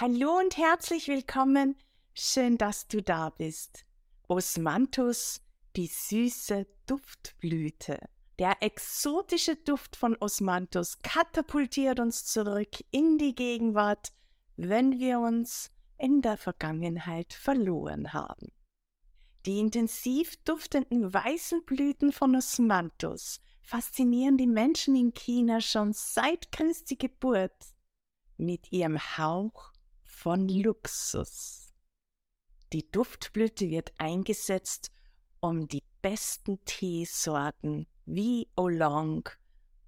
Hallo und herzlich willkommen. Schön, dass du da bist. Osmanthus, die süße Duftblüte. Der exotische Duft von Osmanthus katapultiert uns zurück in die Gegenwart, wenn wir uns in der Vergangenheit verloren haben. Die intensiv duftenden weißen Blüten von Osmanthus faszinieren die Menschen in China schon seit Christi Geburt mit ihrem Hauch von Luxus. Die Duftblüte wird eingesetzt, um die besten Teesorten wie Oolong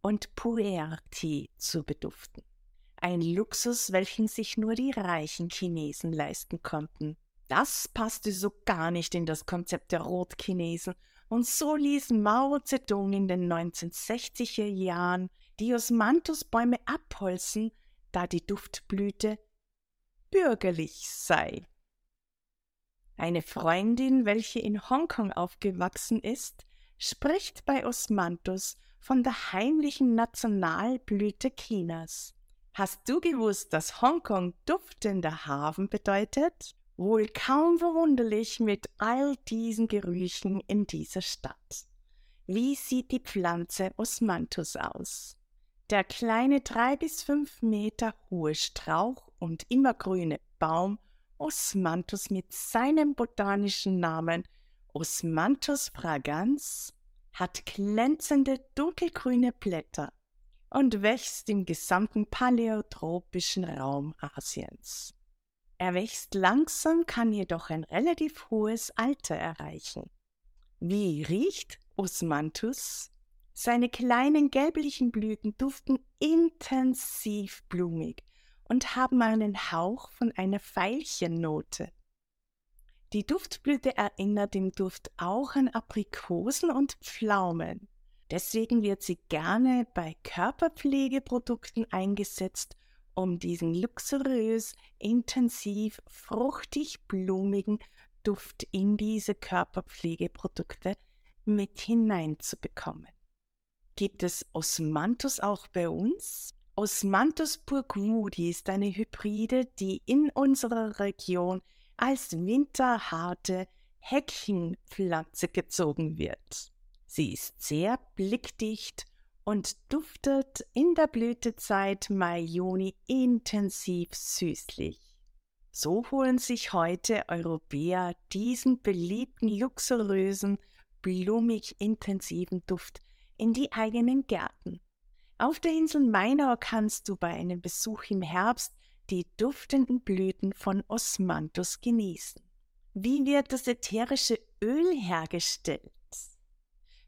und Pu'er-Tee zu beduften. Ein Luxus, welchen sich nur die reichen Chinesen leisten konnten. Das passte so gar nicht in das Konzept der Rotchinesen und so ließ Mao Zedong in den 1960er Jahren die Osmanthusbäume abholzen, da die Duftblüte bürgerlich sei. Eine Freundin, welche in Hongkong aufgewachsen ist, spricht bei Osmanthus von der heimlichen Nationalblüte Chinas. Hast du gewusst, dass Hongkong duftender Hafen bedeutet? Wohl kaum verwunderlich mit all diesen Gerüchen in dieser Stadt. Wie sieht die Pflanze Osmanthus aus? Der kleine drei bis fünf Meter hohe Strauch und immergrüne Baum Osmanthus mit seinem botanischen Namen Osmanthus fragans hat glänzende dunkelgrüne Blätter und wächst im gesamten paläotropischen Raum Asiens. Er wächst langsam, kann jedoch ein relativ hohes Alter erreichen. Wie riecht Osmanthus? Seine kleinen gelblichen Blüten duften intensiv blumig und haben einen Hauch von einer Veilchennote. Die Duftblüte erinnert im Duft auch an Aprikosen und Pflaumen. Deswegen wird sie gerne bei Körperpflegeprodukten eingesetzt, um diesen luxuriös, intensiv, fruchtig, blumigen Duft in diese Körperpflegeprodukte mit hineinzubekommen. Gibt es Osmanthus auch bei uns? Osmanthus burgwoodi ist eine Hybride, die in unserer Region als winterharte Heckchenpflanze gezogen wird. Sie ist sehr blickdicht und duftet in der Blütezeit Mai-Juni intensiv süßlich. So holen sich heute Europäer diesen beliebten, luxuriösen, blumig intensiven Duft in die eigenen Gärten. Auf der Insel Mainau kannst du bei einem Besuch im Herbst die duftenden Blüten von Osmanthus genießen. Wie wird das ätherische Öl hergestellt?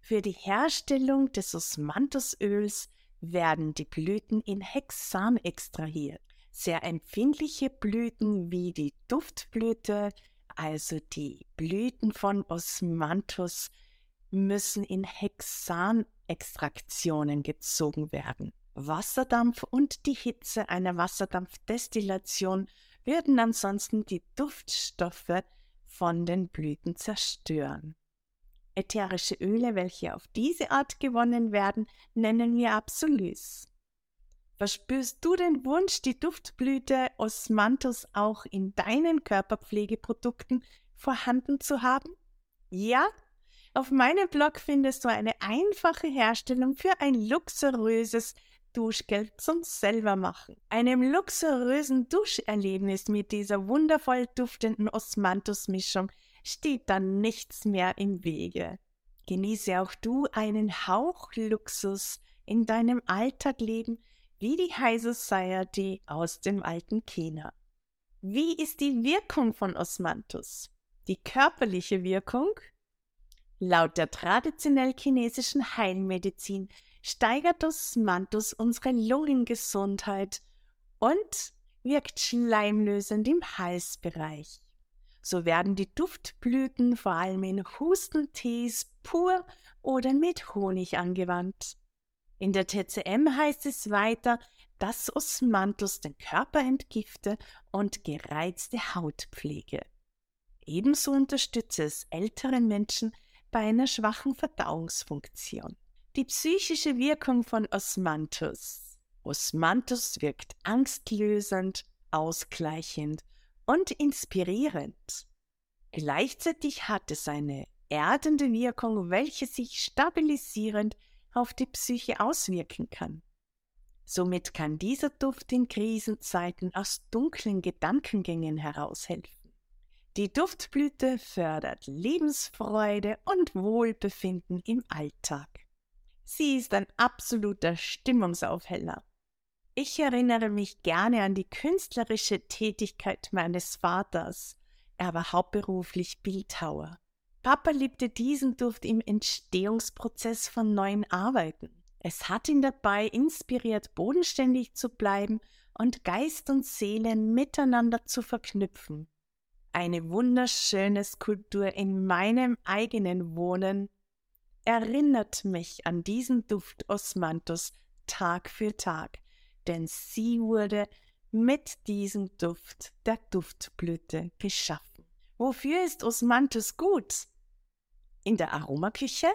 Für die Herstellung des Osmanthusöls werden die Blüten in Hexan extrahiert. Sehr empfindliche Blüten wie die Duftblüte, also die Blüten von Osmanthus, müssen in Hexanextraktionen gezogen werden. Wasserdampf und die Hitze einer Wasserdampfdestillation würden ansonsten die Duftstoffe von den Blüten zerstören. Ätherische Öle, welche auf diese Art gewonnen werden, nennen wir Absolus. Verspürst du den Wunsch, die Duftblüte Osmanthus auch in deinen Körperpflegeprodukten vorhanden zu haben? Ja? Auf meinem Blog findest du eine einfache Herstellung für ein luxuriöses Duschgel zum Selbermachen. Einem luxuriösen Duscherlebnis mit dieser wundervoll duftenden Osmanthus-Mischung steht dann nichts mehr im Wege. Genieße auch du einen Hauch Luxus in deinem Alltagleben wie die High Society aus dem alten China. Wie ist die Wirkung von Osmanthus? Die körperliche Wirkung? Laut der traditionell chinesischen Heilmedizin steigert Osmanthus unsere Lungengesundheit und wirkt schleimlösend im Halsbereich. So werden die Duftblüten vor allem in Hustentees pur oder mit Honig angewandt. In der TCM heißt es weiter, dass Osmanthus den Körper entgifte und gereizte Haut pflege. Ebenso unterstütze es ältere Menschen bei einer schwachen Verdauungsfunktion. Die psychische Wirkung von Osmanthus. Osmanthus wirkt angstlösend, ausgleichend und inspirierend. Gleichzeitig hat es eine erdende Wirkung, welche sich stabilisierend auf die Psyche auswirken kann. Somit kann dieser Duft in Krisenzeiten aus dunklen Gedankengängen heraushelfen. Die Duftblüte fördert Lebensfreude und Wohlbefinden im Alltag. Sie ist ein absoluter Stimmungsaufheller. Ich erinnere mich gerne an die künstlerische Tätigkeit meines Vaters. Er war hauptberuflich Bildhauer. Papa liebte diesen Duft im Entstehungsprozess von neuen Arbeiten. Es hat ihn dabei inspiriert, bodenständig zu bleiben und Geist und Seele miteinander zu verknüpfen. Eine wunderschöne Skulptur in meinem eigenen Wohnen erinnert mich an diesen Duft Osmanthus Tag für Tag, denn sie wurde mit diesem Duft der Duftblüte geschaffen. Wofür ist Osmanthus gut? In der Aromaküche?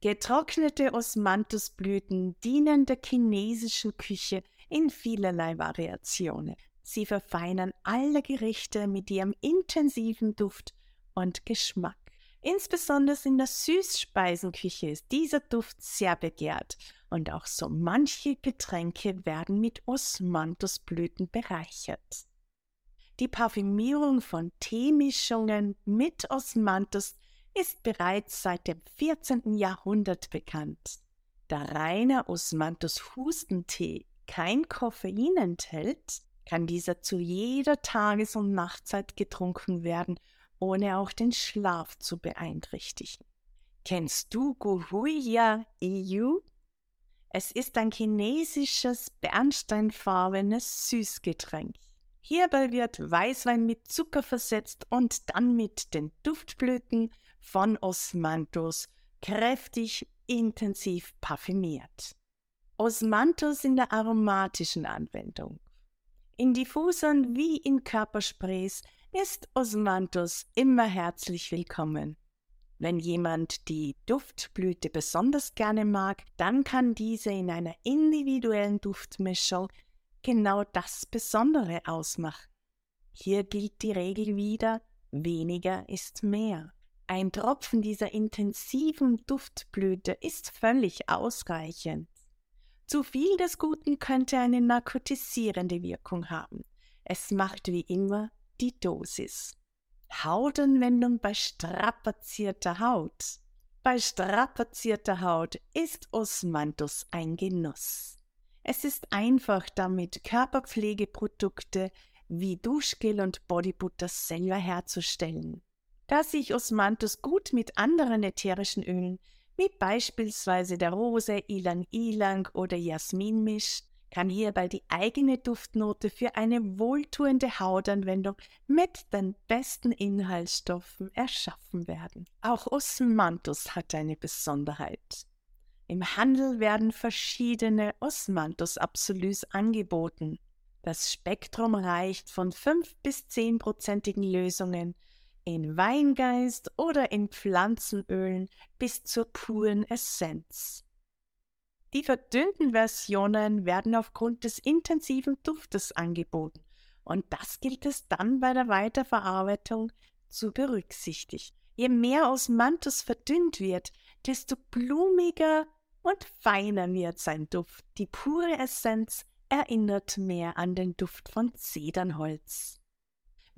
Getrocknete Osmanthusblüten dienen der chinesischen Küche in vielerlei Variationen. Sie verfeinern alle Gerichte mit ihrem intensiven Duft und Geschmack. Insbesondere in der Süßspeisenküche ist dieser Duft sehr begehrt und auch so manche Getränke werden mit Osmanthusblüten bereichert. Die Parfümierung von Teemischungen mit Osmanthus ist bereits seit dem 14. Jahrhundert bekannt. Da reiner Osmanthus Hustentee kein Koffein enthält, kann dieser zu jeder Tages- und Nachtzeit getrunken werden, ohne auch den Schlaf zu beeinträchtigen. Kennst du Guhuya EU? Es ist ein chinesisches bernsteinfarbenes Süßgetränk. Hierbei wird Weißwein mit Zucker versetzt und dann mit den Duftblüten von Osmanthus kräftig intensiv parfümiert. Osmanthus in der aromatischen Anwendung. In Diffusern wie in Körpersprays ist Osmanthus immer herzlich willkommen. Wenn jemand die Duftblüte besonders gerne mag, dann kann diese in einer individuellen Duftmischung genau das Besondere ausmachen. Hier gilt die Regel wieder, weniger ist mehr. Ein Tropfen dieser intensiven Duftblüte ist völlig ausreichend. Zu viel des Guten könnte eine narkotisierende Wirkung haben. Es macht wie immer die Dosis. Hautanwendung bei strapazierter Haut. Bei strapazierter Haut ist Osmanthus ein Genuss. Es ist einfach damit, Körperpflegeprodukte wie Duschgel und Bodybutter selber herzustellen. Da sich Osmanthus gut mit anderen ätherischen Ölen, wie beispielsweise der Rose, Ilang Ilang oder Jasmin mischt, kann hierbei die eigene Duftnote für eine wohltuende Hautanwendung mit den besten Inhaltsstoffen erschaffen werden. Auch Osmanthus hat eine Besonderheit. Im Handel werden verschiedene Osmanthus Absolus angeboten. Das Spektrum reicht von 5 bis 10-prozentigen Lösungen in Weingeist oder in Pflanzenölen bis zur puren Essenz. Die verdünnten Versionen werden aufgrund des intensiven Duftes angeboten und das gilt es dann bei der Weiterverarbeitung zu berücksichtigen. Je mehr Osmanthus verdünnt wird, desto blumiger und feiner wird sein Duft. Die pure Essenz erinnert mehr an den Duft von Zedernholz.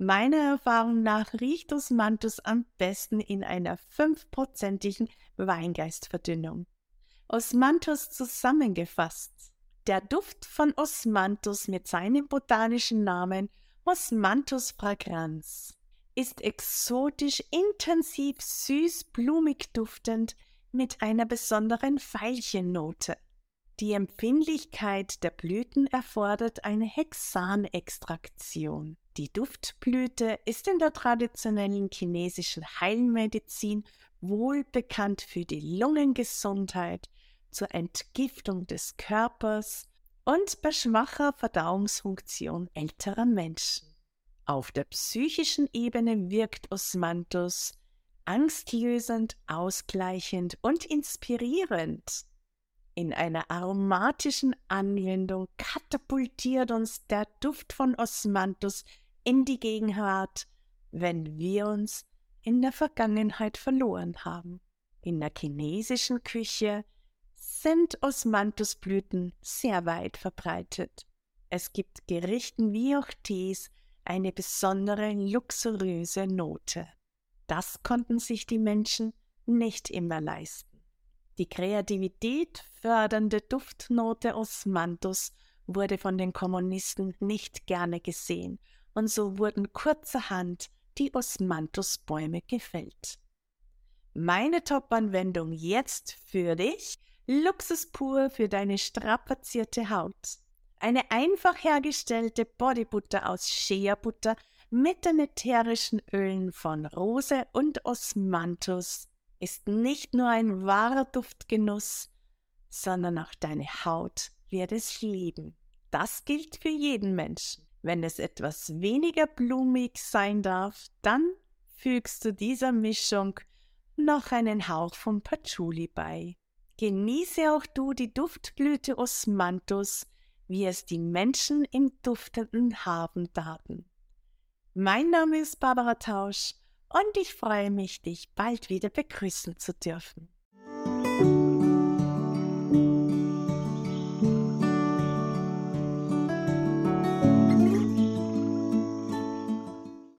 Meiner Erfahrung nach riecht Osmanthus am besten in einer fünfprozentigen Weingeistverdünnung. Osmanthus zusammengefasst. Der Duft von Osmanthus mit seinem botanischen Namen Osmanthus fragrans ist exotisch intensiv süß blumig duftend mit einer besonderen Veilchennote. Die Empfindlichkeit der Blüten erfordert eine Hexanextraktion. Die Duftblüte ist in der traditionellen chinesischen Heilmedizin wohl bekannt für die Lungengesundheit, zur Entgiftung des Körpers und bei schwacher Verdauungsfunktion älterer Menschen. Auf der psychischen Ebene wirkt Osmanthus angstlösend, ausgleichend und inspirierend. In einer aromatischen Anwendung katapultiert uns der Duft von Osmanthus in die Gegenwart, wenn wir uns in der Vergangenheit verloren haben. In der chinesischen Küche sind Osmanthusblüten sehr weit verbreitet. Es gibt Gerichten wie auch Tees eine besondere luxuriöse Note. Das konnten sich die Menschen nicht immer leisten. Die Kreativität fördernde Duftnote Osmanthus wurde von den Kommunisten nicht gerne gesehen, und so wurden kurzerhand die Osmanthusbäume gefällt. Meine Top-Anwendung jetzt für dich, Luxus pur für deine strapazierte Haut. Eine einfach hergestellte Bodybutter aus Shea-Butter mit den ätherischen Ölen von Rose und Osmanthus ist nicht nur ein wahrer Duftgenuss, sondern auch deine Haut wird es lieben. Das gilt für jeden Menschen. Wenn es etwas weniger blumig sein darf, dann fügst du dieser Mischung noch einen Hauch von Patchouli bei. Genieße auch du die Duftblüte Osmanthus, wie es die Menschen im duftenden Haben taten. Mein Name ist Barbara Tausch und ich freue mich, dich bald wieder begrüßen zu dürfen.